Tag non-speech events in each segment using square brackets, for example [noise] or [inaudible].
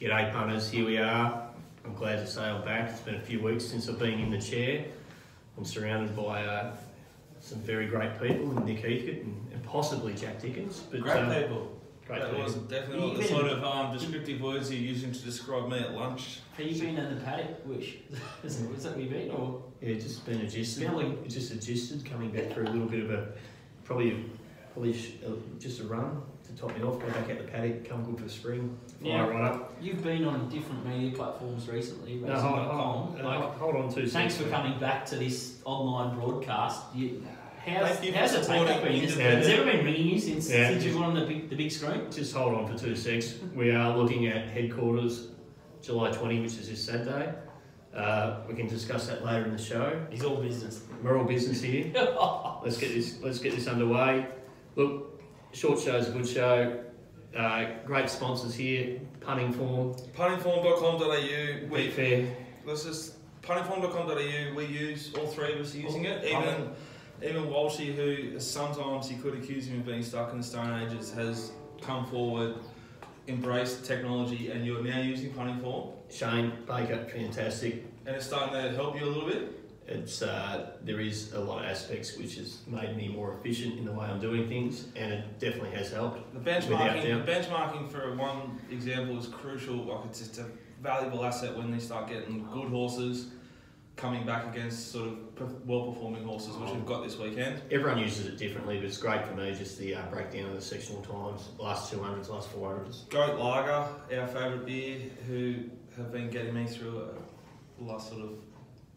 G'day punters, here we are. I'm glad to say I'm back. It's been a few weeks since I've been in the chair. I'm surrounded by uh, some very great people, and Nick Heathcote and, and possibly Jack Dickens. But Great uh, people. great that people. was definitely not the sort of um, descriptive words you're using to describe me at lunch. Have you been in the paddock? Which is [laughs] it, is that where you been or? Yeah, just been adjusted. Smelling. It's just adjusted, coming back for a little bit of a probably probably sh- uh, just a run to top me off. Go back out the paddock, come good for spring. Fly Yeah. right up. You've been on different media platforms recently. No, hold, hold, Like, hold, hold on two thanks for coming back to this online broadcast. You, how's Thank you how's the take up been? Has, has everyone been ringing you since, Yeah. since you've gone on the big, the big screen? Just hold on for two secs. We are looking at headquarters, July 20, which is this Saturday. Uh, we can discuss that later in the show. He's all business. We're all business here. [laughs] Let's get this. Let's get this underway. Look, short show's a good show. Uh, great sponsors here. Punting form, Puntingform.com.au. We Betfair. let's just puntingform.com.au. We use all three of us are using it. Even even Walshy, who sometimes you could accuse him of being stuck in the Stone Ages, has come forward, embraced technology, and you're now using Punting Form, Shane Baker, fantastic. and it's starting to help you a little bit. It's uh, there is a lot of aspects which has made me more efficient in the way I'm doing things, and it definitely has helped. The benchmarking, the benchmarking for one example is crucial. Like it's just a valuable asset when they start getting good horses coming back against sort of well-performing horses, which we've got this weekend. Everyone uses it differently, but it's great for me just the uh, breakdown of the sectional times, last 200s, last 400s. Goat Lager, our favourite beer, who have been getting me through uh, the last sort of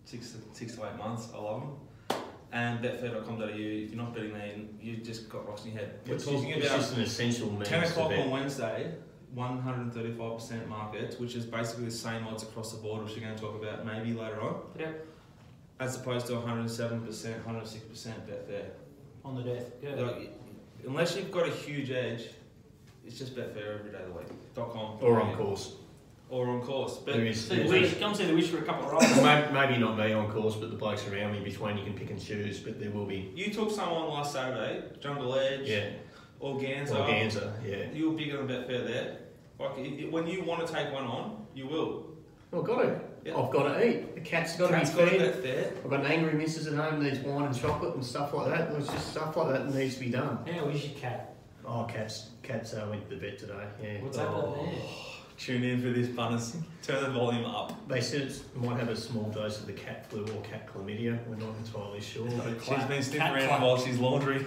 six to, six to eight months. I love them. And betfair.com.au, if you're not betting there, you've just got rocks in your head. We're It's, talking just, it's about just an essential means 10 o'clock on Wednesday, 135% market, which is basically the same odds across the board, which we're going to talk about maybe later on, Yep. as opposed to 107%, 106% Betfair. On the death. Yeah. Like, unless you've got a huge edge, it's just Betfair every day of the week. Dot com. Or on course. Or on course. But There is, See the there's wish. Come see the wish for a couple of [coughs] rolls. maybe, maybe not me on course, but the blokes around me between you can pick and choose, but there will be. you took someone last Saturday, Jungle Edge, Yeah, Organza. Organza, yeah. You were bigger than Betfair there. Like, it, it- when you want to take one on, you will. I've got to. Yeah. I've got to eat. The cat's got to be Cat's to fed. I've got an angry missus at home that needs wine and chocolate and stuff like that. There's just stuff like that that needs to be done. How is your cat? Oh, cats, cats uh, went to the vet today. Yeah. What's happening there? Tune in for this, bonus. Turn the volume up. They said it might have a small dose of the cat flu or cat chlamydia. We're not entirely sure. But She's been sniffing around clap. while she's laundry.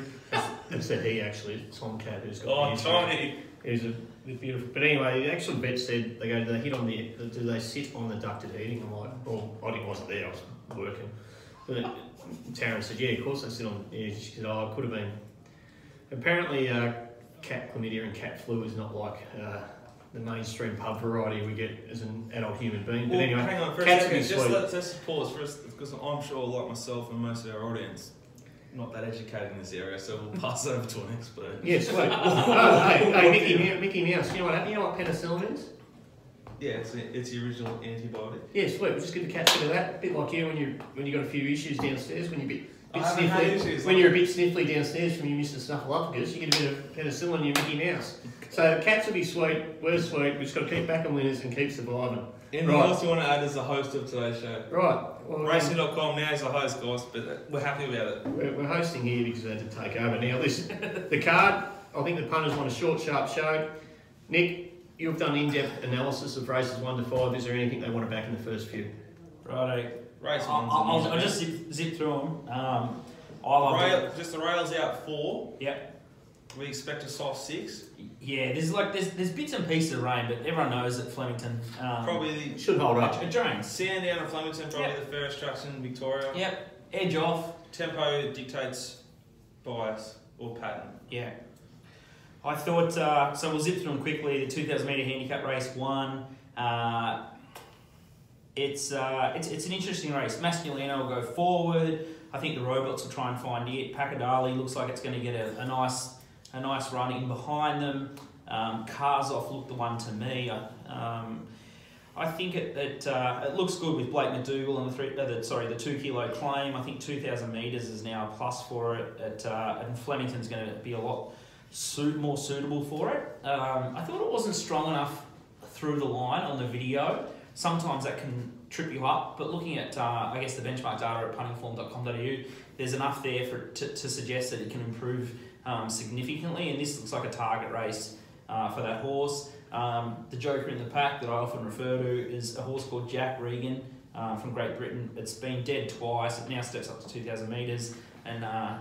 It said he actually, Tom Cat, who's got Oh, the. Tony. He's a beautiful. But anyway, the actual vet said they go, do they hit on the, do they sit on the ducted heating? I'm like, well, I didn't- wasn't there, I was working. But Taryn said, yeah, of course they sit on, yeah, she said, oh, it could have been. Apparently, uh, cat chlamydia and cat flu is not like uh, the mainstream pub variety we get as an adult human being. But anyway, hang on for a second. Just let, let's pause first because I'm sure, like myself and most of our audience, not that educated in this area, so we'll [laughs] pass over to an expert. Yeah, sweet. oh, hey, hey, Mickey, Mouse, Mickey Mouse, you know what? You know what penicillin is? Yeah, it's, it's the original antibiotic. Yeah, sweet. We'll just give the cat a bit of that. A bit like you when you when you got a few issues downstairs, when you're a bit, bit sniffly. issues, when like- you're a bit sniffly downstairs from your Mr. Snuffleupagus, you get a bit of penicillin in your Mickey Mouse. So cats will be sweet. We're sweet. We've just got to keep backing winners and keep surviving. Anything Right. else you want to add as the host of today's show? Right. Well, Racing.com now is the host, guys, but we're happy about it. We're, we're hosting here because we had to take over. Now, this the card. I think the punters want a short, sharp show. Nick, you've done in-depth analysis of races one to five. Is there anything they want to back in the first few? Righto. Race I'll, I'll, I'll just zip, zip through them. Um, I love. Rail, just the rails out four. Yep. We expect a soft six. Yeah, there's like there's there's bits and pieces of rain, but everyone knows that Flemington um, Probably Should hold up. it drains. Sandown and Flemington, probably the fairest tracks in Victoria. Yep. Edge off. Tempo dictates bias or pattern. Yeah. I thought uh, so. We'll zip through them quickly. The 2,000 meter handicap race one. Uh, it's uh, it's it's an interesting race. Masculino will go forward. I think the robots will try and find it. Pakadali looks like it's going to get a, a nice a nice run in behind them. Um, Karzov looked the one to me. I, um, I think it it, uh, it looks good with Blaike McDougall and the three. Uh, the, sorry, the two kilo claim. I think two thousand meters is now a plus for it. At, uh, and Flemington's going to be a lot suit more suitable for it. Um, I thought it wasn't strong enough through the line on the video, sometimes that can trip you up. But looking at, uh, I guess, the benchmark data at puntingform.com.au, there's enough there for to, to suggest that it can improve um, significantly. And this looks like a target race uh, for that horse. Um, the joker in the pack that I often refer to is a horse called Jack Regan uh, from Great Britain. It's been dead twice. It now steps up to 2,000 metres, and uh,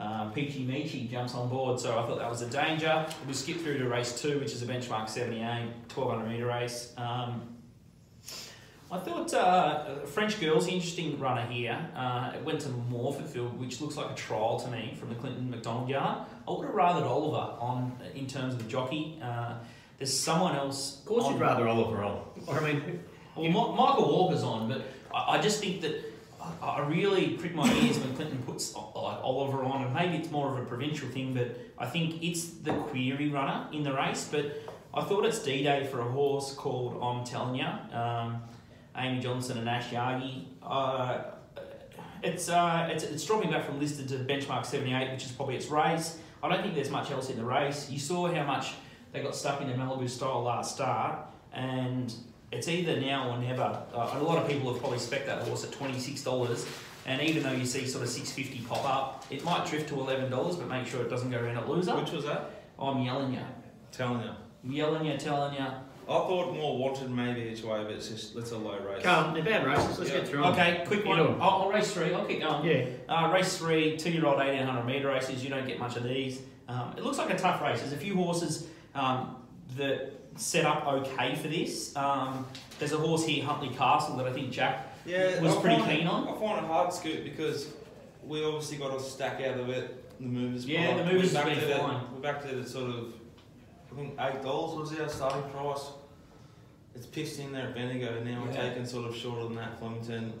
uh, Peachy Meachy jumps on board. So I thought that was a danger. We skip through to race two, which is a benchmark 78, 1200 metre race. Um, I thought uh, French Girls, interesting runner here. Uh, it went to Morphettville, which looks like a trial to me from the Clinton McDonald yard. I would have rathered Oliver on in terms of the jockey. Uh, there's someone else. Of course, on- you'd rather Oliver on. [laughs] I mean, well, Mi- Michael Walker's on, but I, I just think that I, I really prick my ears when Clinton puts like Oliver on, and maybe it's more of a provincial thing, but I think it's the query runner in the race. But I thought it's D Day for a horse called I'm Telling Ya, um, Amy Johnson and Ash Yagi. Uh, it's, uh, it's it's dropping back from listed to benchmark 78, which is probably its race. I don't think there's much else in the race. You saw how much they got stuck in the Malibu style last start, and it's either now or never. Uh, a lot of people have probably spec that horse at twenty six dollars, and even though you see sort of six fifty pop up, it might drift to eleven dollars, but make sure it doesn't go around at loser. Which was that? I'm yelling you, Telling you. yelling you, telling you. I thought more wanted maybe each way, but it's just it's a low race. come, they're bad races. Let's Yeah. get through them. Okay, quick one. I'll, I'll race three. I'll keep going. Yeah. Uh, race three, two year old 1800 metre races. You don't get much of these. Um, it looks like a tough race. There's a few horses um, that set up okay for this. Um, there's a horse here, Huntley Castle, that I think Jack Yeah, was I pretty keen it, on. I find it hard, to Scoot, because we obviously got a stack out of it. The movers. Yeah, price. the movers we're back been to the- fine. We're back to the sort of, I think eight dollars was our starting price. It's pitched in there at Bendigo. Now we're Yeah. taking sort of shorter than that. Flemington.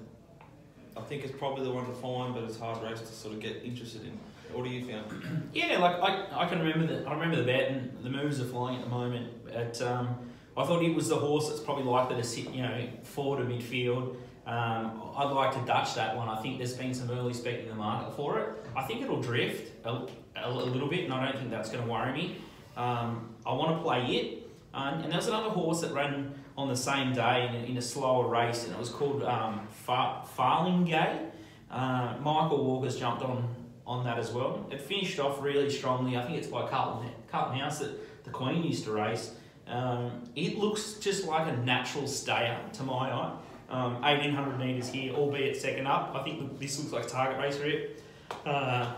I think it's probably the one to find, but it's a hard race to sort of get interested in. What do you think? [clears throat] Yeah, like I, I can remember the I remember the bet and the moves are flying at the moment. But um, I thought it was the horse that's probably likely to sit, you know, forward of midfield. Um, I'd like to Dutch that one. I think there's been some early spec in the market for it. I think it'll drift a, a, a little bit, and I don't think that's going to worry me. Um, I want to play it. Um, and was another horse that ran on the same day in a, in a slower race, and it was called um, Far- Farlingay. Uh, Michael Walker's jumped on on that as well. It finished off really strongly. I think it's by Carlton, Carlton House that the Queen used to race. Um, it looks just like a natural stayer to my eye. Um, 1800 metres here, albeit second up. I think this looks like a target race for it. Uh,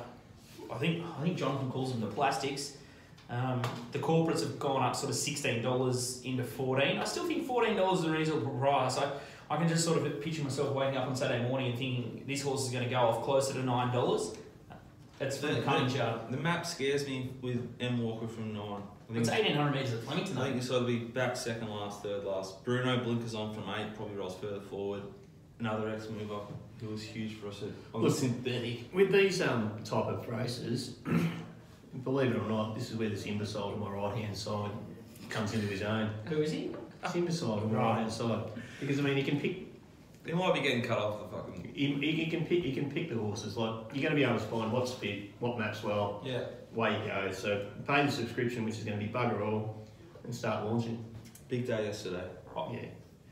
I think I think Jonathan calls them the plastics. Um, the corporates have gone up sort of sixteen dollars into fourteen. I still think fourteen dollars is a reasonable price. I, I can just sort of picture myself waking up on Saturday morning and thinking this horse is going to go off closer to nine dollars. That's from the The- cutting chart. The map scares me with M Walker from nine. I think It's eighteen hundred metres at Flemington. I though. think you sort of be back second last, third last. Bruno blinkers on from eight, probably rolls further forward. Another ex mover who was huge for us at, on the Look, synthetic. With these um, type of races, [clears throat] believe it or not, this is where this imbecile to my right hand side comes into his own. Who is he? This imbecile to my Right. right hand side, because I mean, he can pick. He might be getting cut off the fucking. He, he, he can pick. He can pick the horses. Like you're going to be able to find what's fit, what maps well, Yeah. way you go. So pay the subscription, which is going to be bugger all, and start launching. Big day yesterday. Yeah,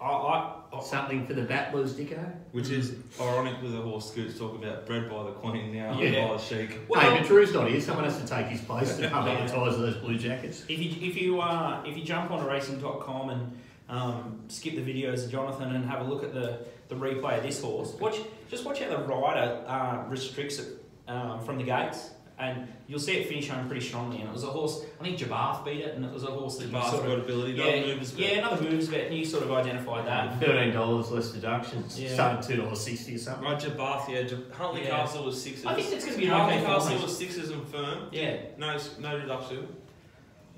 I, I, I, something for the battlers, Dicko. Which is ironic with the horse Scoots talking about bred by the Queen now, Yeah. by the Sheik. well, hey, but Drew's not here. Someone has to take his place to pump of those blue jackets. If you if you uh, if you jump onto racing.com and um, skip the videos of Jonathan and have a look at the, the replay of this horse, watch just watch how the rider uh, restricts it um, from the gates, and you'll see it finish home pretty strongly. And it was a horse. I think Jabath beat it, and it was a horse that you Basketball sort of ability, yeah, yeah, movers, yeah another moves bet, and you sort of identified that. Thirteen dollars less deductions. Yeah. Starting two dollars sixty or something. Right, Jabath, yeah. Jab- Huntley Yeah. Castle was sixes. I think it's going to be an Huntley okay Castle was sixes and firm. Yeah, No, no deduction.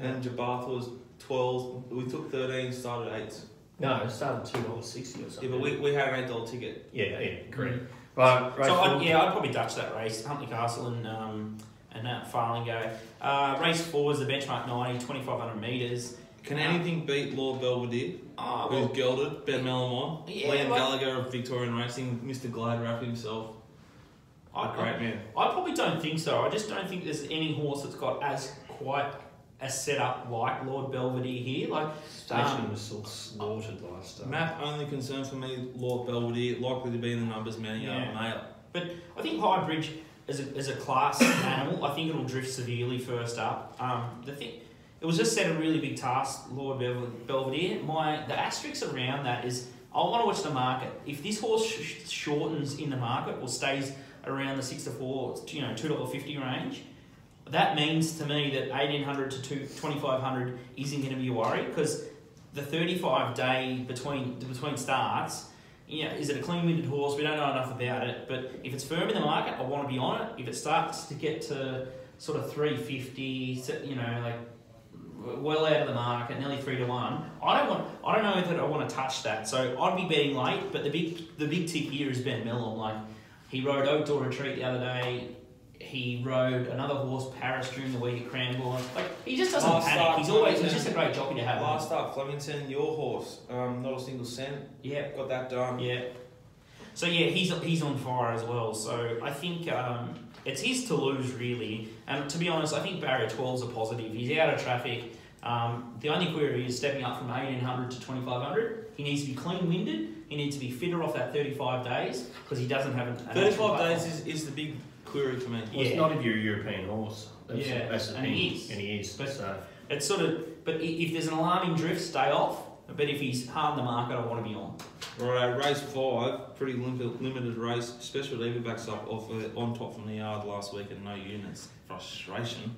And Jabath was 12. We took 13, started 8. No, it started two dollars sixty or something. Yeah, but we, we had an $8 ticket. yeah, yeah, correct. Mm-hmm. Right, right. So I'd, yeah, I'd probably Dutch that race, Huntley Castle and um, and that Farlingo. Uh, race four is the benchmark 90, 2,500 metres. Can Uh, anything beat Lord Belvedere, Oh, who's gelded, Ben Melamont, Yeah, Liam like- Gallagher of Victorian Racing, Mr. Glide Wrap himself? I, A great man. I, I probably don't think so. I just don't think there's any horse that's got as quite a setup like Lord Belvedere here. Like Station Um, was sort of slaughtered last start. Map only concern for me, Lord Belvedere, likely to be in the numbers mounting Yeah. out male. I think High Bridge as a, as a class [coughs] animal, I think it'll drift severely first up. Um, the thing, it was just set a really big task, Lord Bel- Belvedere. My the asterisk around that is I want to watch the market. If this horse sh- shortens in the market or stays around the six to four, you know, two dollar fifty range, that means to me that eighteen hundred to two twenty five hundred isn't going to be a worry because the thirty five day between between starts you know, is it a clean-winded horse? We don't know enough about it, but if it's firm in the market, I want to be on it. If it starts to get to sort of 350, you know, like well out of the market, nearly three to one, I don't want. I don't know that I want to touch that. So I'd be betting late. But the big, the big tick here is Ben Melham. Like he rode Outdoor Retreat the other day. He rode another horse, Paris, during the week at Cranbourne. Like he just doesn't Last panic. start, He's always. He's Flemington. just a great jockey to have. Last start, Flemington, your horse, um, not a single cent, Yeah. got that done. Yeah. So yeah, he's he's on fire as well. So I think um, it's his to lose really. And to be honest, I think barrier 12 is a positive. He's out of traffic. Um, the only query is stepping up from 1800 to 2500. He needs to be clean winded. He needs to be fitter off that 35 days because he doesn't have an. an 35 days is, is the big query for me. Well, it's not if you're a European horse. That's, Yeah, that's the and thing. he is. And he is. But- so. It's sort of. But if there's an alarming drift, stay off. But if he's harmed the market, I want to be on. Right, race five, pretty limited, limited race. Special David backs up off uh, on top from the yard last week and no units. Frustration.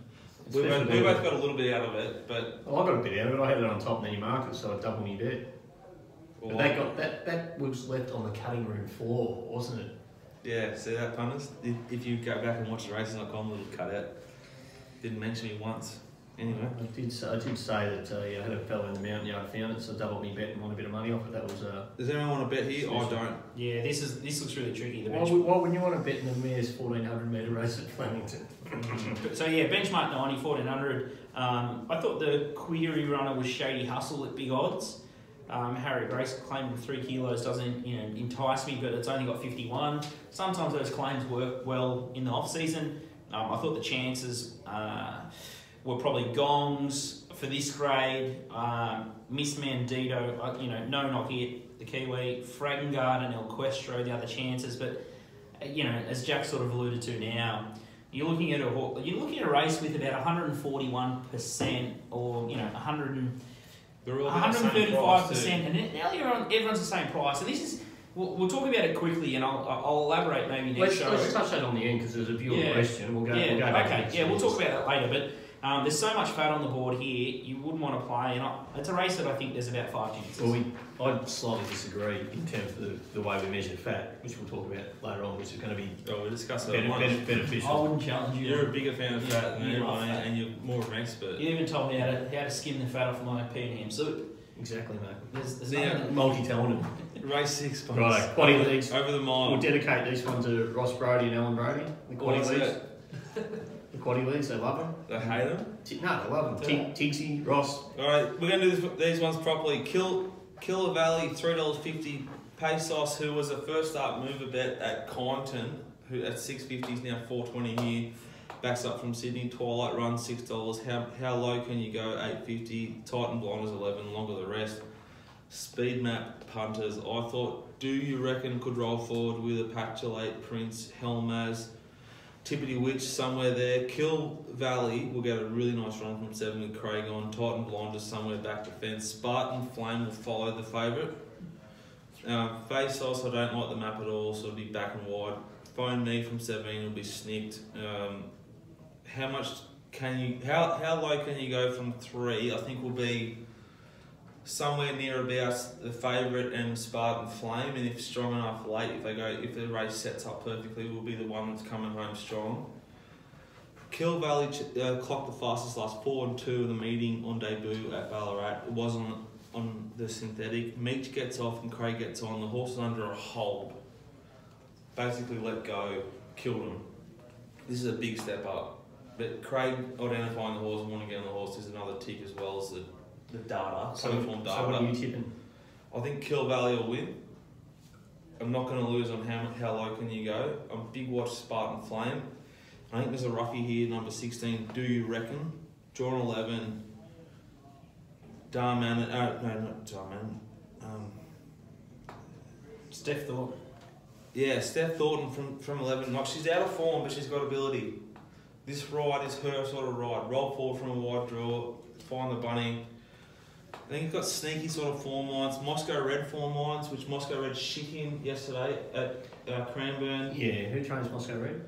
We both, we both got a little bit out of it, but Well, I got a bit out of it. I had it on top in the market, so I doubled my bet. But well, that got that that was left on the cutting room floor, wasn't it? Yeah, see that punters? If, if you go back and watch the races.com little cutout, didn't mention me once. Anyway, I did. Say, I did say that uh, yeah, I had a fellow in the mountain yard found it, so I doubled my bet and won a bit of money off it. That was. Uh, does anyone want to bet here? I don't. Yeah, this is this looks really tricky. The why, would- why wouldn't you want to bet in the mare's fourteen hundred metre race at Flemington? [laughs] So yeah, benchmark 90, 1400. Um, I thought the query runner was Shady Hustle at big odds. Um, Harry Grace claiming three kilos doesn't you know entice me, but it's only got 51. Sometimes those claims work well in the off season. Um, I thought the chances uh, were probably gongs for this grade. Um, Miss Mandito, uh, you know, no knock hit the Kiwi, Fragengard and El Questro, the other chances, but uh, you know, as Jack sort of alluded to now, you're looking at a you're looking at a race with about 141 percent, or you know 100 and They're all about the same 135 price percent, and now you're on everyone's the same price. And this is we'll, we'll talk about it quickly, and I'll I'll elaborate maybe next Let's, show. let's touch that on the end because there's a viewer Yeah. question. We'll go. yeah, we'll go back to okay, next yeah, we'll talk about that later. But um, there's so much fat on the board here, you wouldn't want to play. And I, it's a race that I think there's about five chances. Well, we, I slightly disagree in terms of the, the way we measure fat, which we'll talk about later on, which is going to be Oh, we discussed that better, at lunch. I wouldn't challenge you. You're a bigger fan of fat than you love everyone, fat. and you're more of an expert. You even told me how to, how to skim the fat off my pea and ham soup. Exactly, mate. There's, there's Yeah. nothing- Multi-talented. Race six, punters. Right, quaddy leagues. Over the mile. We'll dedicate this one to Ross Brody and Alan Brody. The quaddy What's leagues. [laughs] Quaddy leagues, they love them. They hate them. T- no, they love them. T- Tigsy, Ross. All right, we're going to do this, these ones properly. Kill, Killer Valley, three dollars fifty. Pesos, who was a first start mover bet at Kyneton, who at six fifty is now four twenty here. Backs up from Sydney. Twilight Run six dollars. How how low can you go? Eight fifty. Titan Blinders eleven. Longer the rest. Speed map punters. I thought. Do you reckon could roll forward with a Patulate Prince Helmaz? Tippity Witch somewhere there. Kill Valley will get a really nice run from seven with Craig on. Titan Blinders somewhere back to fence. Spartan Flame will follow the favourite. Uh, face Off, I don't like the map at all, so it'll be back and wide. Phone Me from 17 will be snicked. Um, how much can you, how, how low can you go from three? I think will be somewhere near about the favourite and Spartan Flame, and if strong enough late, if they go, if the race sets up perfectly, will be the one that's coming home strong. Kill Valley uh, clocked the fastest last four and two of the meeting on debut at Ballarat. It was on on the synthetic. Meach gets off and Craig gets on. The horse is under a hold. Basically, let go, killed him. This is a big step up. But Craig identifying the horse and wanting to get on the horse is another tick as well as the, the data, So, coming from so what are data. you tipping? I think Kill Valley will win. I'm not going to lose on how, how low can you go. I'm big watch Spartan Flame. I think there's a roughie here, number 16. Do you reckon? drawn 11. Darman, uh, no, not Darman. Um, Steph Thornton. yeah, Steph Thornton from, from 11. Like, she's out of form, but she's got ability. This ride is her sort of ride. Roll forward from a wide draw, find the bunny. Then you've got sneaky sort of form lines. Moscow Red form lines, which Moscow Red shit in yesterday at uh, Cranbourne. Yeah, who trains Moscow Red?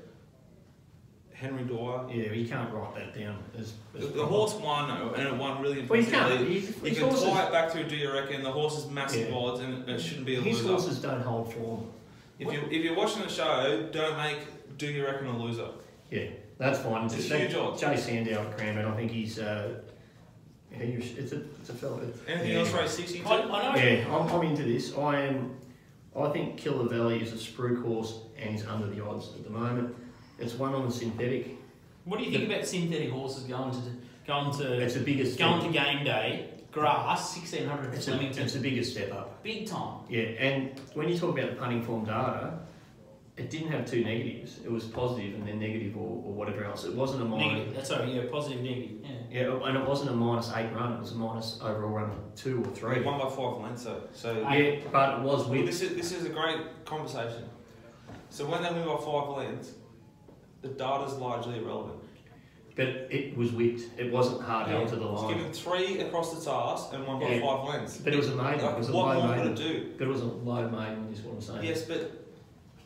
Henry Dwyer. Yeah, you can't write that down. As, The, as the horse won, though, and it won really Well, you can't. impressively. You his can horses, tie it back to do you reckon? The horse is massive Yeah. odds and it shouldn't be a his loser. His horses don't hold form. If you if you're watching the show, don't make do you reckon a loser. Yeah, that's fine. It's Just huge that- odds. Jay Sandow at Cranbourne, I think he's. Uh, he, it's a it's a fella. Anything yeah. else race sixty two? I, I know. Yeah, I'm, I'm into this. I am. I think Killer Valley is a spruik horse and he's under the odds at the moment. It's one on the synthetic. What do you think about synthetic horses going to going to It's the biggest. going step. to game day? Grass, sixteen hundred It's a, Flemington, it's the biggest step up. big time. Yeah, and when you talk about the punting form data, it didn't have two negatives. It was positive and then negative or, or whatever else. It wasn't a minus. Negative. That's sorry, yeah, positive, negative. Yeah. Yeah, oh, and it wasn't a minus eight run. It was a minus overall run of two or three. One by five lengths though. So Yeah, but it was well, this is this is a great conversation. So when they move by five lengths, the data's largely irrelevant. But it was whipped. It wasn't hard held to the It's line. given three across the task and one by Yeah. five lengths. But it was a maiden. Like, It was a what low more could maiden. it do? But it was a low maiden, is what I'm saying. Yes, but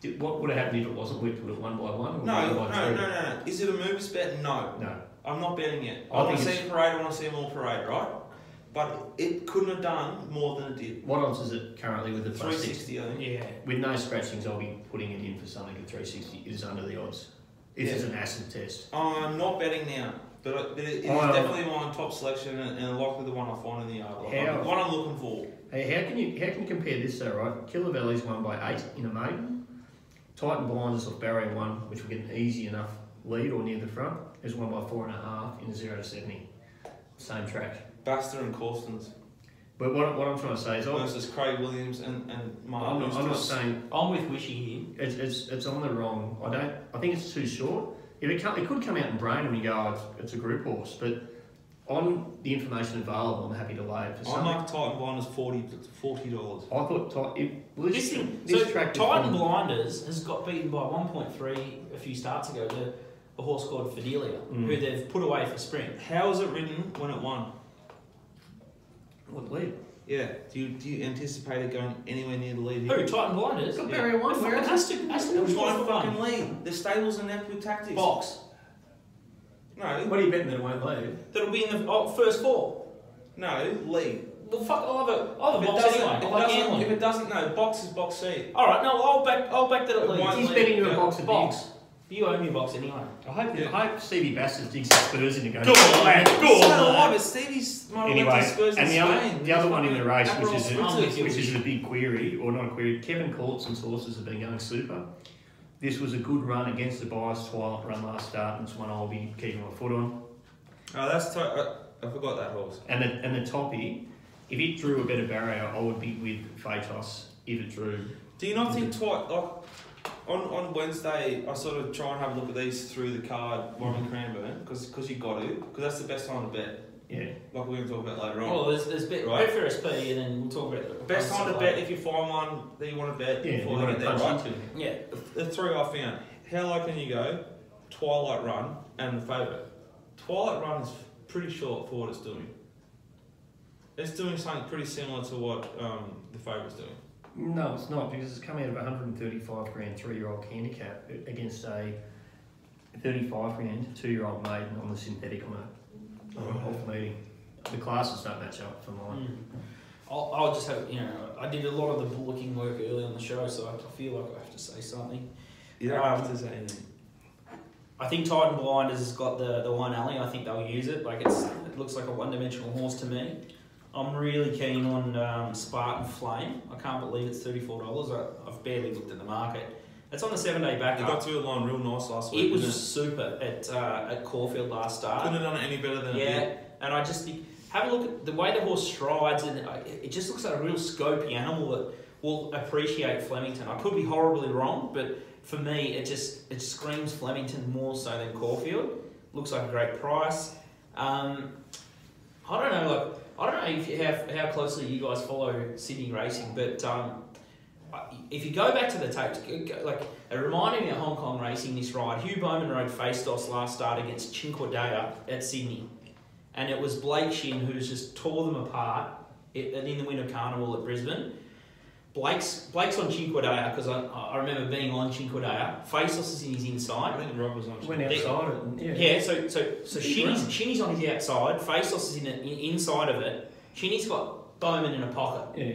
Did- What would have happened if it wasn't whipped? Would it one by one? Or no, no, one no, by no, three? no, no. Is it a movers bet? No. No. I'm not betting it. I I, want to see it's- a parade. I want to see them all parade, right? But it couldn't have done more than it did. What odds is it currently with the 360? plus I think. Yeah. With no scratchings, I'll be putting it in for something at 360. It is under the odds. This Yeah. is an acid test. I'm not betting now, but, but it, it is definitely my top selection and, and likely the one I find in the yard. Like, How- What I'm looking for. Hey, how can you how can you compare this though, right? Killer Valley's won by eight in a maiden. Titan Blinders off barrier one, which will get an easy enough lead or near the front, is won by four and a half in a zero to seventy. Same track. Baxter and Corstons But what, what I'm trying to say is, I'm, versus Craig Williams and, and Mark I'm, not, I'm not saying I'm with Wishy here. it's, it's, it's on the wrong. I don't. I think it's too short. If it, come, it could come out in brain and we go, oh, it's, it's a group horse. But on the information available, I'm happy to lay it for I some. mark Titan Blinders 40 dollars. I thought Ti- it, well, this, This thing, this so track is Titan from- Blinders has got beaten by 1.3 a few starts ago. The a horse called Fidelia, Mm. who they've put away for spring. How is it written when it won? What lead? Yeah. Do you, do you anticipate it going anywhere near the lead Who? here? Titan Blinders. Got Yeah. barrier one. It Where is it? has to, has to It was be one for fucking fun. lead. The stables are napped with tactics. box. No, What are you betting that it won't lead? That it'll be in the oh, first four. no, lead. Well, fuck, I'll have a, I'll have a If it box doesn't, anyway. if, it like doesn't, if it doesn't, no, box is box C. All right, no, I'll back, I'll back that it It leads. won't He's lead. betting you a box of box. bigs. You owe me a box anyway. I hope, Yeah. I hope Stevie Bassett digs his Spurs into going. Go on, lad, go So on, do I, lad. but Stevie's might have Anyway, Spurs and the other, the other one in the race, which is, Spritzers. I'm with you. a, which is a big query, or not a query, Kevin Coltson's sources have been going super. This was a good run against the bias Twilight run last start, and it's one I'll be keeping my foot on. Oh, that's to- I forgot that horse. And the, and the toppy, if it drew a better barrier, I would be with Phaetos if it drew. Do you not think twi- like on, on Wednesday I sort of try and have a look at these through the card Warren Cranbourne because you got to because that's the best time to bet. Yeah. Like we're going to talk about later on. Well, there's, there's bet, Right. bet for SP, and then we'll talk about the best time to bet later. if you find one that you want to bet Yeah, you before they get to there, right? into. Yeah, The three I found. How low can you go? Twilight Run and the favourite. Twilight Run is pretty short for what it's doing. It's doing something pretty similar to what um, the favourite's doing. No, it's not because it's coming out of 135 grand three year old handicap against a 35 grand two year old maiden on the synthetic on a, on a off meeting. The classes don't match up for mine. Mm. I'll, I'll just have, you know, I did a lot of the bullocking work early on the show, so I feel like I have to say something. You don't have to say anything. I think Titan Blinders has got the, the one alley. I think they'll use it. Like it's, it looks like a one dimensional horse to me. I'm really keen on um, Spartan Flame. I can't believe it's thirty four dollars. I've barely looked at the market. It's on the seven day back. They got to a line real nice last week. It was didn't super at uh, at Caulfield last start. Couldn't have done it any better than it Yeah, and I just think have a look at the way the horse strides, and it just looks like a real scopy animal that will appreciate Flemington. I could be horribly wrong, but for me, it just it screams Flemington more so than Caulfield. Looks like a great price. Um, I don't know, like I don't know if you have how closely you guys follow Sydney racing, but um, if you go back to the tapes, go- go- like it reminded me of Hong Kong racing. This ride, Hugh Bowman rode Facedos last start against Cinque Dea at Sydney, and it was Blake Shin who's just tore them apart in the Winter Carnival at Brisbane. Blake's Blake's on Cinque Dea because I, I remember being on Cinque Dea. Facedos is in his inside. I think Rob was on. Went outside it. Yeah. Yeah, so so so Big Shinny's. Shinny's on his outside, Faceos is in, the, in inside of it. Shinny's got Bowman in a pocket. Yeah.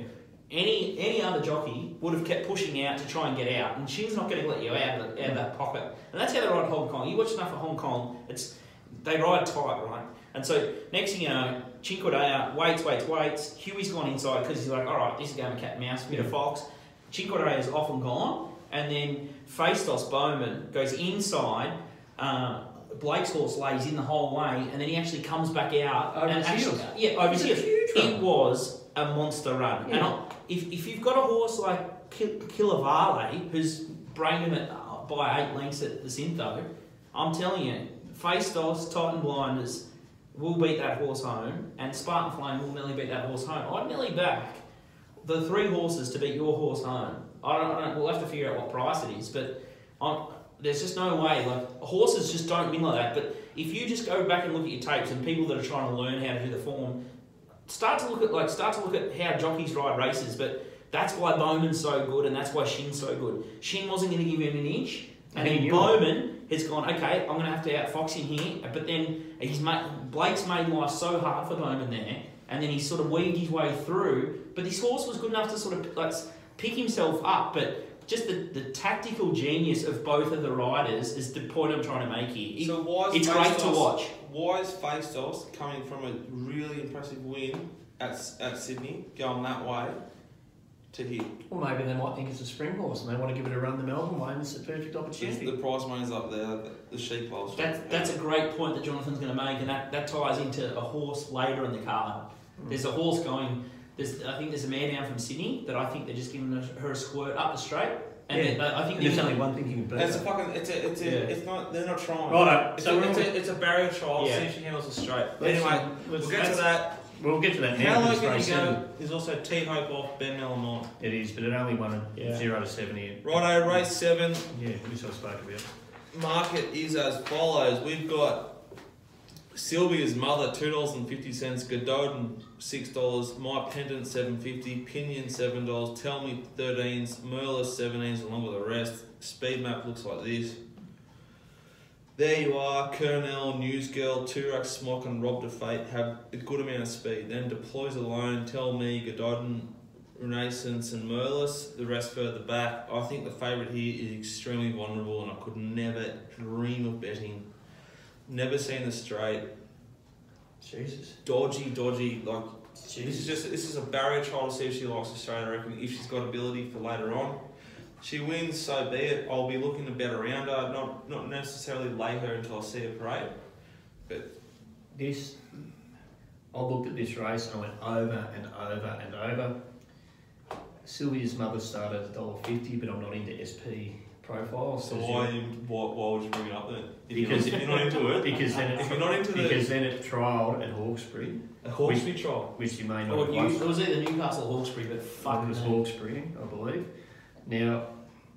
Any any other jockey would have kept pushing out to try and get out, and she's not going to let you out of, the, out of that pocket. And that's how they ride Hong Kong. You watch enough of Hong Kong, it's they ride tight, right? And so next thing you know, Cinque Dea waits, waits, waits. Huey's gone inside because he's like, all right, this is going to cat and mouse, bit of fox. Cinque Dea is off and gone, and then Faceos Bowman goes inside. Uh, Blake's horse lays in the whole way, and then he actually comes back out. Over and actually. Yeah, over his It's a heels. huge run. It was a monster run. And Yeah. I, if, if you've got a horse like Ki- Killavale, who's brained him at, uh, by eight lengths at the Syntho, I'm telling you, Face Doss, Titan Blinders will beat that horse home, and Spartan Flame will nearly beat that horse home. I'd nearly back the three horses to beat your horse home. I don't, I don't we'll have to figure out what price it is, but I'm, there's just no way. Like horses just don't win like that. But if you just go back and look at your tapes and people that are trying to learn how to do the form, start to look at like start to look at how jockeys ride races. But that's why Bowman's so good, and that's why Shin's so good. Shin wasn't going to give him an inch, and And then Bowman has gone. Okay, I'm going to have to outfox him here. But then he's made Blake's made life so hard for Bowman there, and then he sort of weaved his way through. But this horse was good enough to sort of like pick himself up, but. Just the, the tactical genius of both of the riders is the point I'm trying to make here. It- So why is it's great to watch. Why is Facedos coming from a really impressive win at at Sydney, going that way to here? Well, maybe they might think it's a spring horse and they want to give it a run the Melbourne way, and it's a perfect opportunity. The price money's up there. The, the sheep loves. That's, that's a great point that Jonathan's going to make, and that, that ties into a horse later in the card. Hmm. There's a horse going. There's, I think there's a mare down from Sydney that I think they're just giving her- her a squirt up the straight, and Yeah. they- I think there's only one thing you can beat. And it's a fucking. It's a. It's a. Yeah. It's not. They're not trying. Righto, It's, so a, it's, a, it's a barrier trial. Yeah. See if she handles it straight. Let's- anyway, let's- we'll get to that. We'll get to that now. How low can you race go? seven- There's also T Hope off Ben Melamont. It is, but it only won a Yeah. zero to seventy. Righto, race seven. Yeah, we sort of spoke about. Market is as follows. We've got Sylvia's mother, two dollars and fifty cents. Gododin, six dollars. My pendant, seven fifty. Pinion, seven dollars. Tell me, thirteens. Merla, seventeens, along with the rest. Speed map looks like this. There you are, Colonel, Newsgirl, Turak, Smock, and Rob DeFate have a good amount of speed. Then deploys alone, Tell Me, Gododin, Renaissance, and Merlis. The rest further back. I think the favourite here is extremely vulnerable, and I could never dream of betting. Never seen the straight. Jesus. Dodgy, dodgy. Like this is just this is a barrier trial to see if she likes Australia. I reckon if she's got ability for later on. She wins, so be it. I'll be looking to bet around her, not not necessarily lay her until I see her parade. But this, I looked at this race and I went over and over and over. Sylvia's mother started at $1.50, but I'm not into SP profiles. So why, you- you, why why would you bring it up then? If Because you're, not- if you're not into it, Because then it, if you're not into the because then it trialled at Hawkesbury, a Hawkesbury trial. which you may not Or have New, watched. it was either Newcastle or Hawkesbury, but fuck It was me. Hawkesbury, I believe. Now,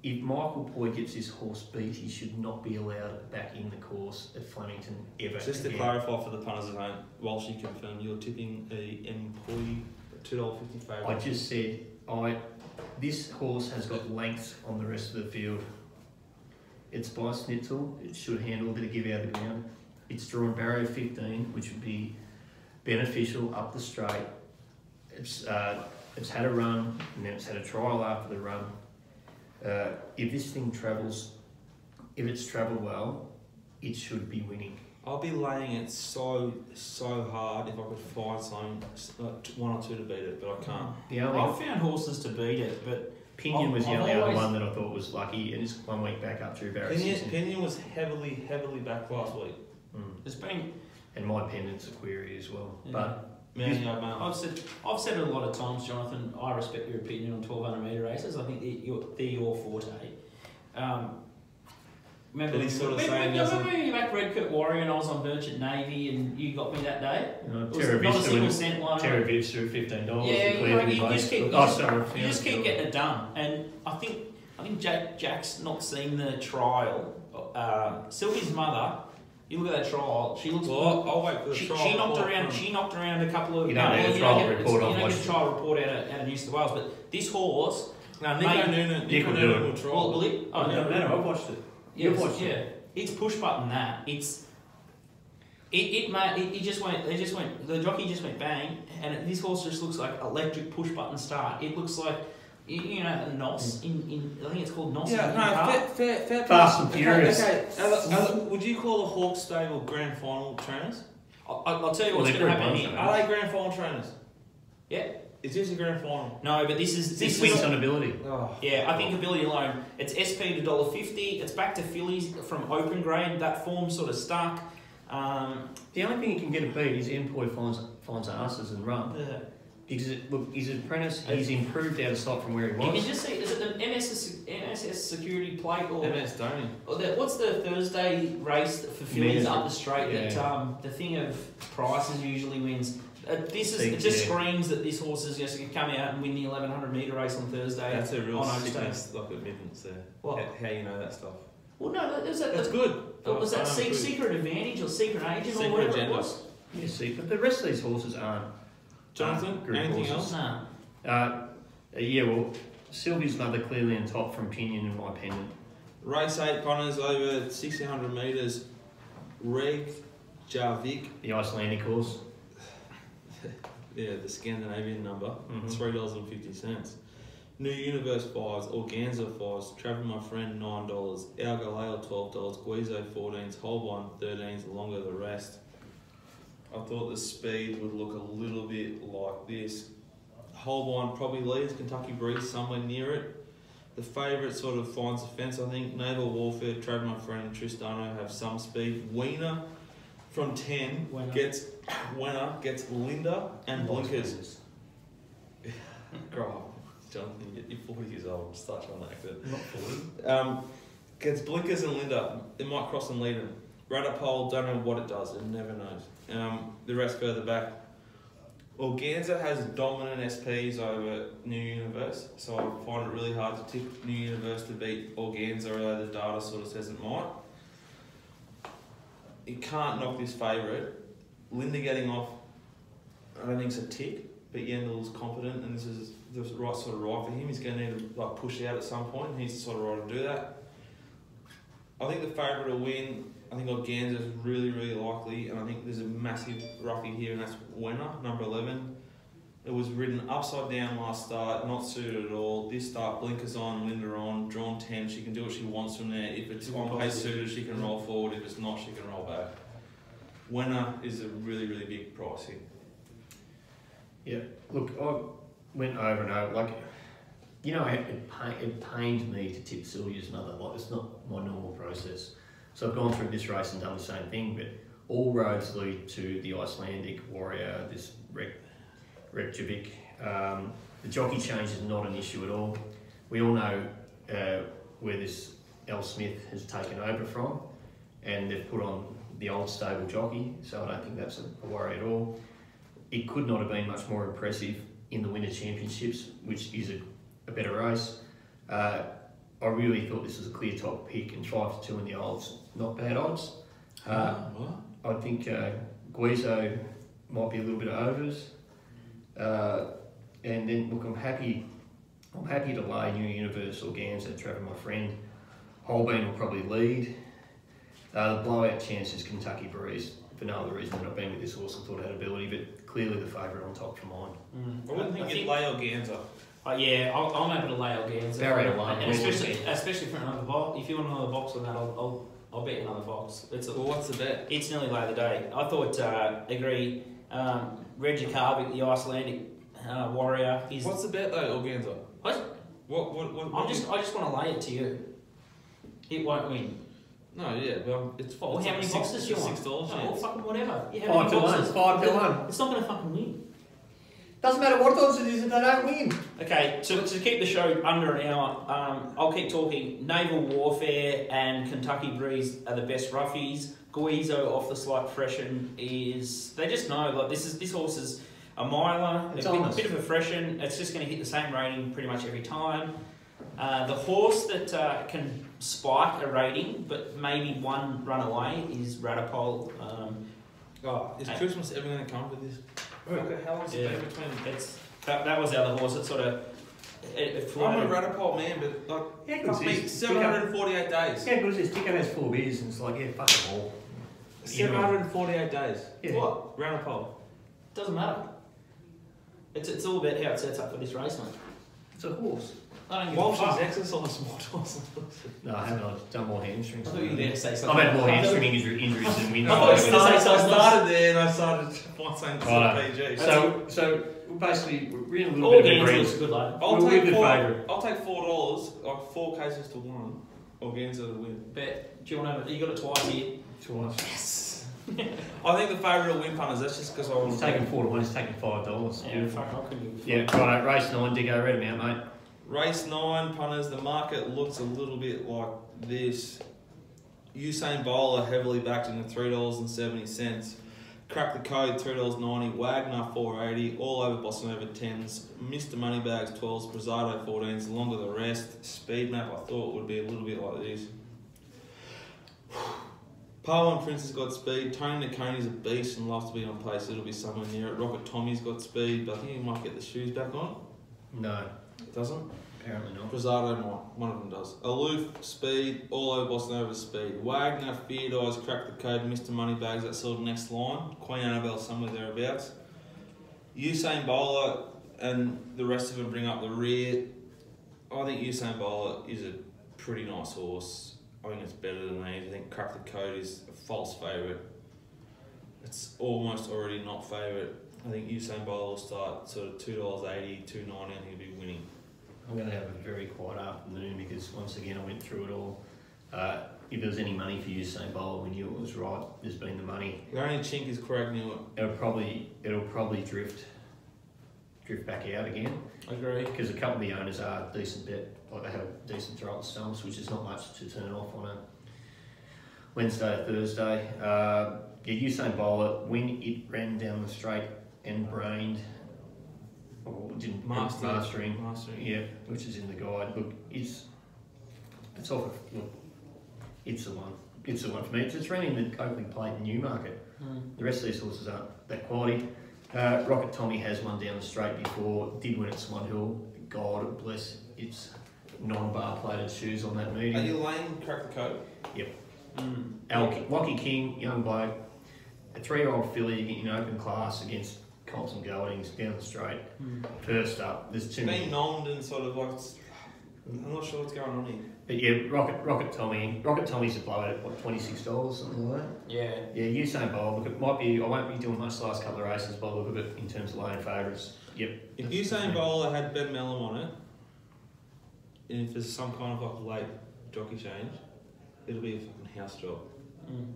if Michael Poy gets his horse beat, he should not be allowed back in the course at Flemington ever Just to again. clarify for the punters at home, whilst you confirm you're tipping a employee two dollar fifty I just said, I this horse has got length on the rest of the field. It's by Snitzel. It should handle a bit of give out of the ground. It's drawn barrier 15, which would be beneficial up the straight. It's uh, it's had a run and then it's had a trial after the run. Uh, if this thing travels, if it's travelled well, it should be winning. I'll be laying it so so hard if I could find some like one or two to beat it, but I can't. The only I've found horses to beat it, but Pinion was the I've only other always- one that I thought was lucky, and it's one week back up through barrier Pinion, 16. Pinion was heavily heavily back last week. Mm. there's been And my pendant's a query as well. Yeah. But Man, man. I've said I've said it a lot of times, Jonathan. I respect your opinion on 1200 metre races. I think they're your, they're your forte. Um, Remember, But sort of remember, saying remember doesn't- when you back Redcoat Warrior and I was on Merchant Navy and you got me that day? You know, Terra not a Vista single cent one. Terra Vista fifteen dollars. Yeah, you, know, Cleveland you just keep, you oh, just, sorry, you just keep getting it done. And I think I think Jack Jack's not seen the trial. Uh, Sylvie's mother, you look at that trial. She looks. Well, I'll, wait for the she, trial. she knocked around. She knocked around a couple of. You don't no, need a trial report, You don't get a trial report out of, out of New South Wales, but this horse. No, Nico Mate, Noonan. Nico Noonan will try. Well, will it? Oh, no, no, no, I've watched it. Yeah, You've it's, yeah. It's push button that. It's it it made it, it just went they just went the jockey just went bang and it, this horse just looks like electric push button start. It looks like you, you know a nos in, in I think it's called nos. Yeah, in, no, in fair, fair, fair Fast and Furious. Okay, okay. Are the- would you call the Hawks stable grand final trainers? I, I'll tell you what's they're going to happen much, here. Are they grand final trainers? Yeah. Is this a grand final? No, but this is This this wins is on ability. Oh. yeah. I think ability alone. It's SP to dollar fifty. It's back to fillies from open grade. That form sort of stuck. Um, The only thing he can get a beat is Employ finds finds asses and run. the- Because it, look, his apprentice, he's improved out of sight from where he you can was. just see is it the MSS, MSS security plate or MS Donny. Oh, the, what's the Thursday race for fillies Mares. up the straight that um, the thing of prices usually wins? Uh, this is Think, it just yeah. screams that this horse is just going to come out and win the 1100 metre race on Thursday. That's a real on Oak sickness, like admittance there. What? How, how you know that stuff? Well, no, there's that, That's that, good. that was that se- secret advantage or secret agent Secret or whatever agenda. it was. Yeah, see, but the rest of these horses aren't. Jonathan, aren't anything horses. else? No. Uh, yeah, well, Sylvia's mother clearly on top from Pinion in my opinion. Race 8 Connors over 1600 metres. Reg Jarvik, The Icelandic horse. Yeah, the Scandinavian number, Mhm. $3.50. New Universe 5s, Organza 5s, Travel My Friend $9, Our Galileo $12, Guizo 14s, Holbein 13s, longer the rest. I thought the speed would look a little bit like this. Holbein probably leads, Kentucky Breeze somewhere near it. The favourite sort of finds the fence, I think. Naval Warfare, Travel My Friend, and Tristano have some speed. Wiener from 10 Wiener. gets Winner gets Linda and Blinkers. Grow up, Jonathan. You're 40 years old. Start trying to act it. Not 40. Um, gets Blinkers and Linda. It might cross and lead him. Radipole, don't know what it does. It never knows. Um, the rest further back. Organza has dominant SPs over New Universe, so I find it really hard to tip New Universe to beat Organza, although the data sort of says it might. You can't knock this favourite. Linda getting off, I don't think it's a tick, but Yendall's competent, and this is the right sort of ride for him. He's going to need to like push out at some point, he's the sort of ride to do that. I think the favourite will win. I think Organza is really, really likely, and I think there's a massive roughie here, and that's Wenner, number 11. It was ridden upside down last start, not suited at all. This start, blinkers on, Linda on, drawn 10. She can do what she wants from there. If it's on pace suited, she can roll forward. If it's not, she can roll back. Winner is a really, really big price here. Yeah, look, I went over and over. Like, you know, it, it, pa- it pained me to tip Sylvia's mother. Like, it's not my normal process. So I've gone through this race and done the same thing, but all roads lead to the Icelandic warrior, this Reykjavik. Um, the jockey change is not an issue at all. We all know uh, where this L. Smith has taken over from, and they've put on the old stable jockey, so I don't think that's a, worry at all. It could not have been much more impressive in the Winter Championships, which is a, a better race. Uh, I really thought this was a clear top pick, and five to two in the olds, not bad odds. Uh? I think uh, Guizo might be a little bit of overs. Uh, and then look, I'm happy. I'm happy to lay New Universe or Ganza, Trevor, my friend. Holbein will probably lead. Uh, the blowout chance is Kentucky Breeze for no other reason than I've been with this horse and thought it had ability, but clearly the favourite on top for mine. Mm. I wouldn't think I you'd lay Organza. Uh, yeah, I'll, I'm able to lay Organza. Barry and, alone, and especially especially for another box. If you want another box on that, I'll, I'll, I'll bet you another box. It's a, Well, what's the bet? it's nearly lay of the day. I thought uh, agree. Um, Reggie Carvick, the Icelandic uh, warrior, is. What's the bet though, Organza? What? What? What? what, I'm what just I just want to lay it to you. It won't win. No, yeah, well, it's Well, it's how like many six- boxes do you want? Six dollars. No, yeah. well, fucking whatever. You have Five any to one, boxes? five to one. It's not going to fucking win. Doesn't matter what odds it is if they don't win. Okay, so to keep the show under an hour, um, I'll keep talking. Naval Warfare and Kentucky Breeze are the best roughies. Guizo off the slight freshen is they just know like this is this horse is a miler, It's a bit, honest. bit of a freshen. It's just going to hit the same rating pretty much every time. Uh, the horse that uh, can spike a rating, but maybe one run away is Radipole. Um, Oh, is Christmas ever going to come with this? Okay, how long's Yeah. it been between? it's that, that was the other horse that sort of it, it I'm a. Radipole man, but like, Yeah, fuck me, 748 days. Yeah, because this ticket has four beers and it's like, yeah, fuck them all. 748 days. Yeah. What? Radipole. Doesn't matter. It's, it's all about how it sets up for this race, mate. It's a horse. I don't give Walsh a has fuck. exercised more times. No, I haven't. I've done more hamstrings. I thought you were going to say I've had more hamstring injury, injuries than wins. [laughs] I thought you were gonna say I something started there and I started [laughs] find something Righto. PG. So, so we basically, we're in a little All bit of Gansler's agreement. a good lad. I'll we're take four. favourite. I'll take four dollars, like four cases to one. Organza to win. Bet. Do you want to? You got it twice here. Twice. Yes. I think the favourite will win punters. That's just because I was He's taking four to one. He's taking five dollars. Yeah, fuck. I couldn't give a. Yeah, right. Race nine. Diggo, read him out, mate. Race nine punters. The market looks a little bit like this. Usain Bolt are heavily backed into three dollars and seventy cents. Crack the code three dollars ninety. Wagner four eighty. All over Boston over tens. Mr Moneybags twelves. Brazado fourteens. Longer the rest. Speed map I thought would be a little bit like this. Parlin Prince has got speed. Tony Naconey's a beast and loves to be on pace. It'll be somewhere near it. Rocket Tommy's got speed, but I think he might get the shoes back on. No, It Doesn't? apparently not. Brazado might. One of them does. Aloof, speed, all over Boston over speed. Wagner, Feared Eyes, Crack the Code, Mr. Moneybags, that sort of next line. Queen Annabelle, somewhere thereabouts. Usain Bowler and the rest of them bring up the rear. I think Usain Bowler is a pretty nice horse. I think it's better than these. I think Crack the Code is a false favourite. It's almost already not favourite. I think Usain Bowler will start sort of $2.80, $2.90 I think he'll be winning. I'm going to have a very quiet afternoon because once again I went through it all. Uh, if there was any money for Usain Bolt, we knew it was right. There's been the money. The only chink is Craig Newitt. It'll probably it'll probably drift drift back out again I Agree. because a couple of the owners are decent bet, like they have a decent throw at the stumps, which is not much to turn off on a Wednesday or Thursday. Uh, yeah, Usain Bolt when it ran down the straight and brained or didn't Master. mastering Mastering. yeah, which is in the guide. Look, it's it's off. Look, it's the one. It's the one for me. It's, it's running the Oakleigh Plate in Newmarket. Mm. The rest of these horses aren't that quality. Uh, Rocket Tommy has one down the straight before. Did win at Swan Hill. God bless its non-bar plated shoes on that meeting. Are you laying Crack the Code? Mm. Al- Lockie King, young bloke, a three-year-old filly in open class against Colton Goings down the straight. Mm. First up, there's two. Being nommed and sort of like. I'm not sure what's going on here. But yeah, Rocket Rocket Tommy, Rocket Tommy's a blowout at what twenty six dollars something like that. Yeah. Yeah, Usain Bolt. Look, it might be. I won't be doing much the last couple of races, but look at it in terms of lane favourites. Yep. If that's- Usain Bowler had Ben Melham on it, and if there's some kind of like late jockey change, it'll be a fucking house job. Mm.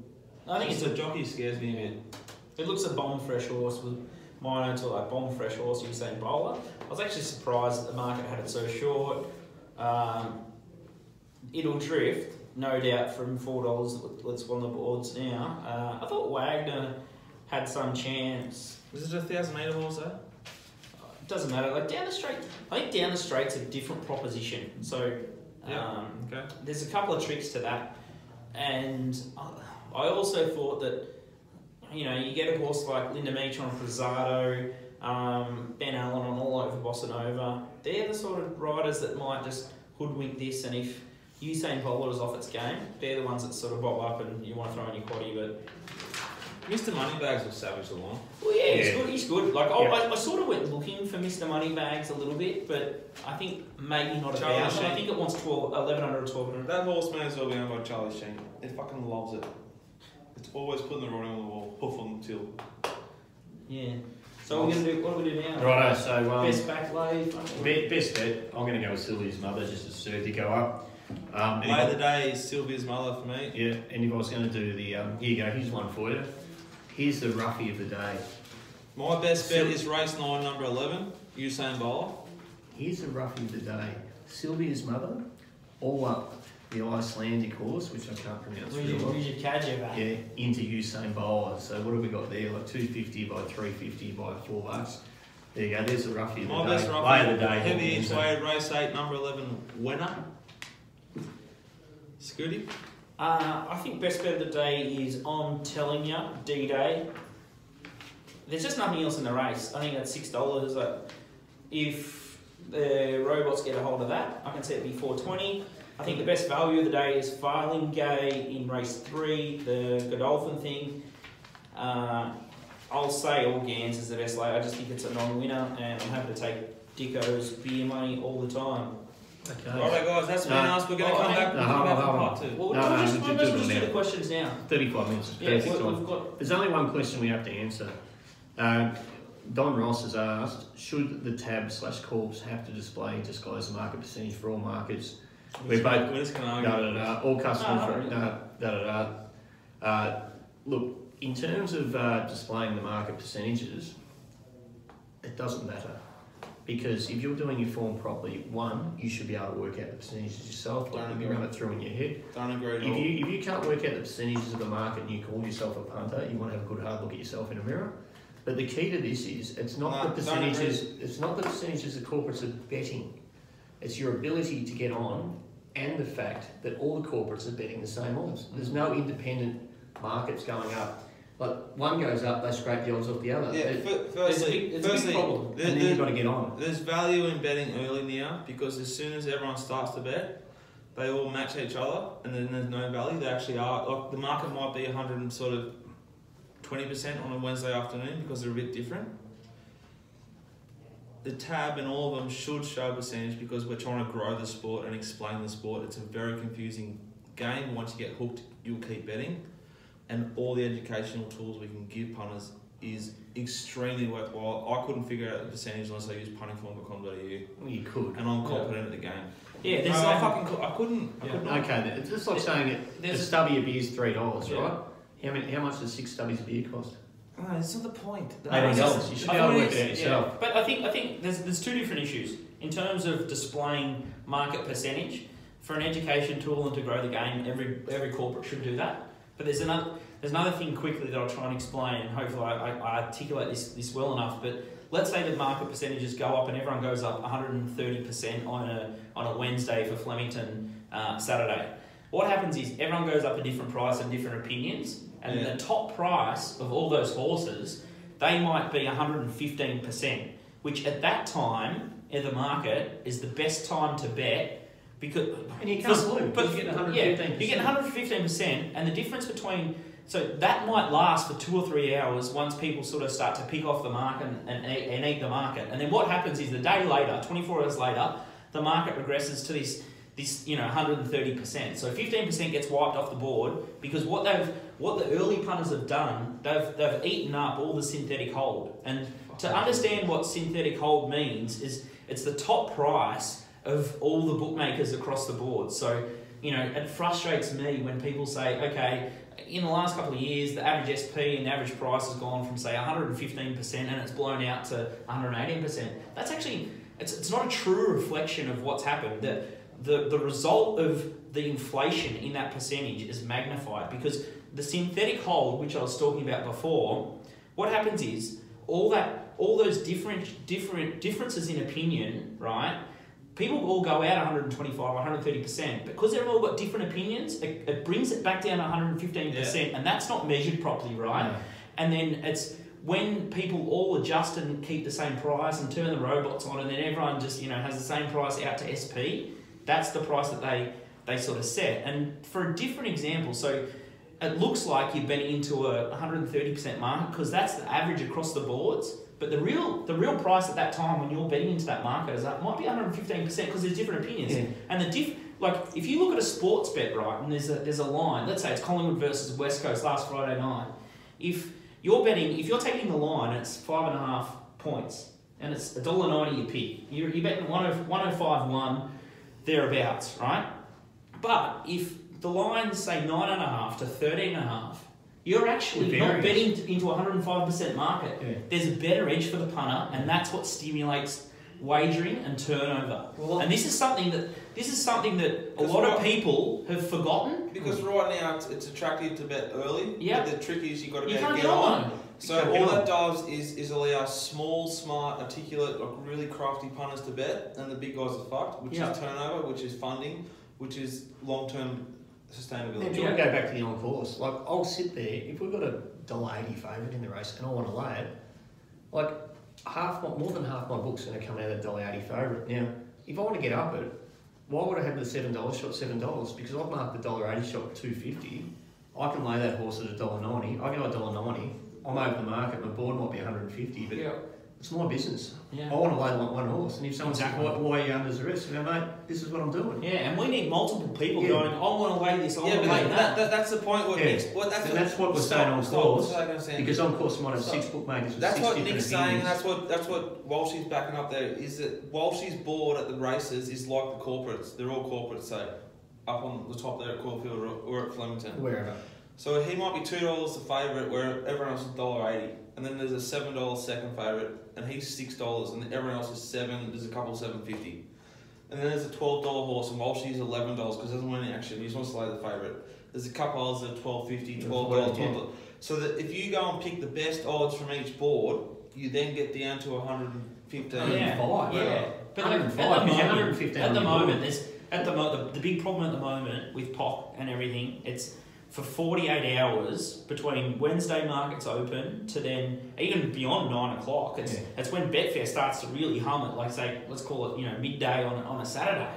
I think it's the jockey scares me a bit. It looks a bomb fresh horse with mine to like bomb fresh horse Usain Bowler. I was actually surprised that the market had it so short. Um, it'll drift, no doubt, from four dollars. Let's on the boards now. Uh, I thought Wagner had some chance. Is it a thousand metre horse though? It doesn't matter. Like down the straight, I think down the straight's a different proposition. So Yeah. um, Okay. there's a couple of tricks to that, and I- I also thought that you know you get a horse like Linda Meech on Prezado, um, Ben Allen on all over Bossa Nova. They're the sort of riders that might just hoodwink this, and if Usain Bolt is off its game, they're the ones that sort of bob up and you want to throw in your quaddy. But Mr. Moneybags will savage along. well, yeah, he's Yeah. good. He's good. Like I, Yeah. I, I sort of went looking for Mr. Moneybags a little bit, but I think maybe not a Charlie thousand. I think it wants 12, 1100 or 1200. That horse may as well be owned by Charlie Sheen. It fucking loves it. It's always putting the writing on the wall, hoof on the till. Yeah. So we're gonna do. What are we gonna do now? Righto. So um, Best back lay. best bet. I'm going to go with Sylvia's mother just to serve you go up. Um, and Lay if of the day is Sylvia's mother for me. Yeah, and if I was going to do the um, here you go. Here's one for you. Here's the roughie of the day. My best bet is race nine, number eleven, Usain Bolt. Here's the roughie of the day. Sylvia's mother, all up the Icelandic horse, which I can't pronounce We really well. should catch it. Yeah, into Usain Bolt. So what have we got there? Like 250 by 350 by 4 bucks. There you go, there's a roughie of the My day. best roughie, of the day. heavy each Hawkins. way, race eight, number eleven, winner. Scooty. Uh, I think best bet of the day is on telling you D Day. There's just nothing else in the race. I think that's six dollars. If the robots get a hold of that, I can see it be four twenty. I think the best value of the day is Filing Farlingay in race three, the Godolphin thing. Uh, I'll say all Gans is the best lay. I just think it's a non-winner, and I'm happy to take Dicko's beer money all the time. Okay. Alright, guys, that's been No. us. We're going to Oh, come hang- back. no, we'll hold come back for hold part two. Well, No, we'll no, just, we we'll do just do the questions now. 35 minutes Yeah, we- time. we've got There's only one question we have to answer. Um, Don Ross has asked, should the tab slash corps have to display disclose the market percentage for all markets? We're both We're just going to da argue. da da, all customers, No, for, no, da, da da da. Uh, look, in terms of uh, displaying the market percentages, it doesn't matter. Because if you're doing your form properly, one, you should be able to work out the percentages yourself, Don't agree. run it through in your head. Don't agree at If all. you, if you can't work out the percentages of the market and you call yourself a punter, you want to have a good hard look at yourself in a mirror. But the key to this is it's not No, the percentages. It's not the percentages the corporates are betting. It's your ability to get on, and the fact that all the corporates are betting the same odds. There's no independent markets going up. Like one goes up, they scrape the odds off the other. Yeah, It- fir- There's a firstly, big, a firstly big problem. there- and then you've got to get on. there's value in betting early now because as soon as everyone starts to bet, they all match each other, and then there's no value. They actually are like the market might be 100 and sort of 20% on a Wednesday afternoon because they're a bit different. The tab and all of them should show percentage because we're trying to grow the sport and explain the sport. It's a very confusing game. Once you get hooked, you'll keep betting, and all the educational tools we can give punters is extremely worthwhile. I couldn't figure out the percentage unless I used puntingform.com.au, Well, you could. and I'm competent at the game. Yeah, there's no, I um, fucking cou- I couldn't. I Yeah. could not. Okay, then, it's just like saying it, a there's stubby of beer is three dollars, Yeah. right? How many? How much does six stubbies of beer cost? No, it's not the point. The Eighteen point is- dollars. You should I be able to work it out yourself. yeah. But I think I think there's there's two different issues in terms of displaying market percentage for an education tool and to grow the game. Every every corporate should do that. But there's another there's another thing quickly that I'll try and explain, and hopefully I, I, articulate this this well enough. But let's say the market percentages go up and everyone goes up 130 percent on a on a Wednesday for Flemington uh, Saturday. What happens is everyone goes up a different price and different opinions, and Yeah. the top price of all those horses they might be 115%, which at that time in the market is the best time to bet because And you can't but you get yeah, 115%. you get 115%, and the difference between so that might last for two or three hours once people sort of start to pick off the market and, and, eat, and eat the market. And then what happens is the day later, 24 hours later, the market regresses to this this you know 130%. So 15% gets wiped off the board because what they've what the early punters have done, they've they've eaten up all the synthetic hold. And to understand what synthetic hold means is it's the top price of all the bookmakers across the board. So you know it frustrates me when people say, okay, in the last couple of years, the average SP and the average price has gone from say 115% and it's blown out to 118%. That's actually it's, it's not a true reflection of what's happened. The, the the result of the inflation in that percentage is magnified because the synthetic hold, which I was talking about before, what happens is all that all those different different differences in opinion, right? People all go out 125 or 130 percent because they've all got different opinions. It, it brings it back down 115 percent, and that's not measured properly, right? No. And then it's when people all adjust and keep the same price and turn the robots on, and then everyone just you know has the same price out to SP. That's the price that they they sort of set. And for a different example, so it looks like you're betting into a 130% market because that's the average across the boards. But the real the real price at that time when you're betting into that market is that might be 115% because there's different opinions. Yeah. And the diff like if you look at a sports bet, right, and there's a there's a line, let's say it's Collingwood versus West Coast last Friday night. If you're betting if you're taking the line, it's five and a half points. And it's a dollar ninety a pick. You're, you're betting 10 105 1 thereabouts, right? But if the line say nine and a half to thirteen and a half, you're actually It not varies. betting into a 105% market. Yeah. There's a better edge for the punter, and that's what stimulates wagering and turnover. Well, And this is something that this is something that a Because lot of people have forgotten. Because right now it's, it's attractive to bet early. Yeah. But the trick is you've got to You bet can't get get on. on. So all get that does is, is allow small, smart, articulate, like really crafty punters to bet, and the big guys are fucked, which Yeah. is turnover, which is funding, which is long term Yeah, sustainability. if you want to go back to the on course, like I'll sit there if we've got a dollar eighty favourite in the race and I want to lay it, like half my, more than half my book's going to come out of that dollar eighty favourite. Now, if I want to get up it, why would I have the seven dollars shot seven dollars? Because I've marked the dollar eighty shot two fifty. I can lay that horse at a dollar ninety. I go a dollar ninety. I'm over the market. My board might be one hundred and fifty, but Yeah. It's my business. I want to lay one, one horse, and if someone's Exactly. says, why, "Why are you under the risk, I go, "Mate, this is what I'm doing." Yeah, and we need multiple people Yeah. going, I want to lay this, I Yeah, want to lay that, that. that, that, that's the point. What Yeah. Nick's, what, that's, And what, that's what we're saying on stop, course, stop. Because on course, might have So- six bookmakers with That's six what different Nick's saying. opinions. That's what that's what Walshy's backing up there. Is that Walshy's board at the races is like the corporates. They're all corporates, say, up on the top there at Caulfield or, or at Flemington. Wherever. So he might be two dollars the favourite, where everyone else is dollar eighty, and then there's a seven dollars second favourite, and he's six dollars, and everyone else is seven. There's a couple seven fifty, and then there's a twelve dollar horse, and Walshy's eleven dollars because he doesn't win any action. He just wants to lay the favourite. There's a couple others that are twelve fifty, twelve dollars, Yeah. twelve dollars. So that if you go and pick the best odds from each board, you then get down to hundred and fifteen. Oh, yeah. 105. Yeah, but like, 105, at the moment, 115 at the moment, there's at the, mo- the the big problem at the moment with POC and everything. It's for 48 hours between Wednesday markets open to then even beyond nine o'clock. It's Yeah. that's when Betfair starts to really hum it. Like say, let's call it you know midday on on a Saturday.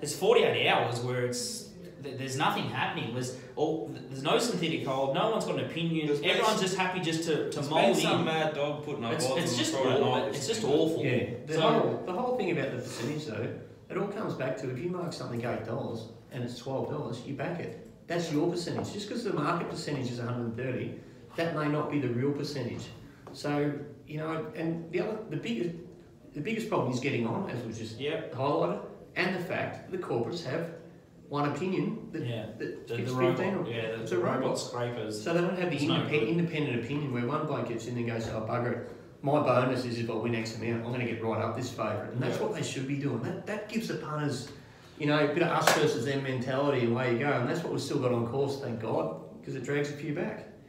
There's 48 hours where it's th- there's nothing happening. There's all there's no synthetic hold. No one's got an opinion. There's been Everyone's just happy just to to There's mold some in. mad dog putting up It's, odds it's just Friday awful. night. It's just been- awful. Yeah, the, So- whole, the whole thing about the percentage though, it all comes back to if you mark something eight dollars and it's twelve dollars, you back it. That's your percentage. Just because the market percentage is 130, that may not be the real percentage. So you know, and the other, the biggest, the biggest problem is getting on, as we just Yep. highlighted, and the fact the corporates have one opinion that, Yeah. that The, fits the 15 robot, or yeah, the, the robot robot. scrapers. So they don't have the It's no independent, independent opinion where one bloke gets in and goes, oh bugger it, my bonus is if I win X amount, I'm going to get right up this favourite. And that's Yeah. what they should be doing. That, that gives the punters, you know, a bit of us versus them mentality and way you go. And that's what we've still got on course, thank God, because it drags a few back.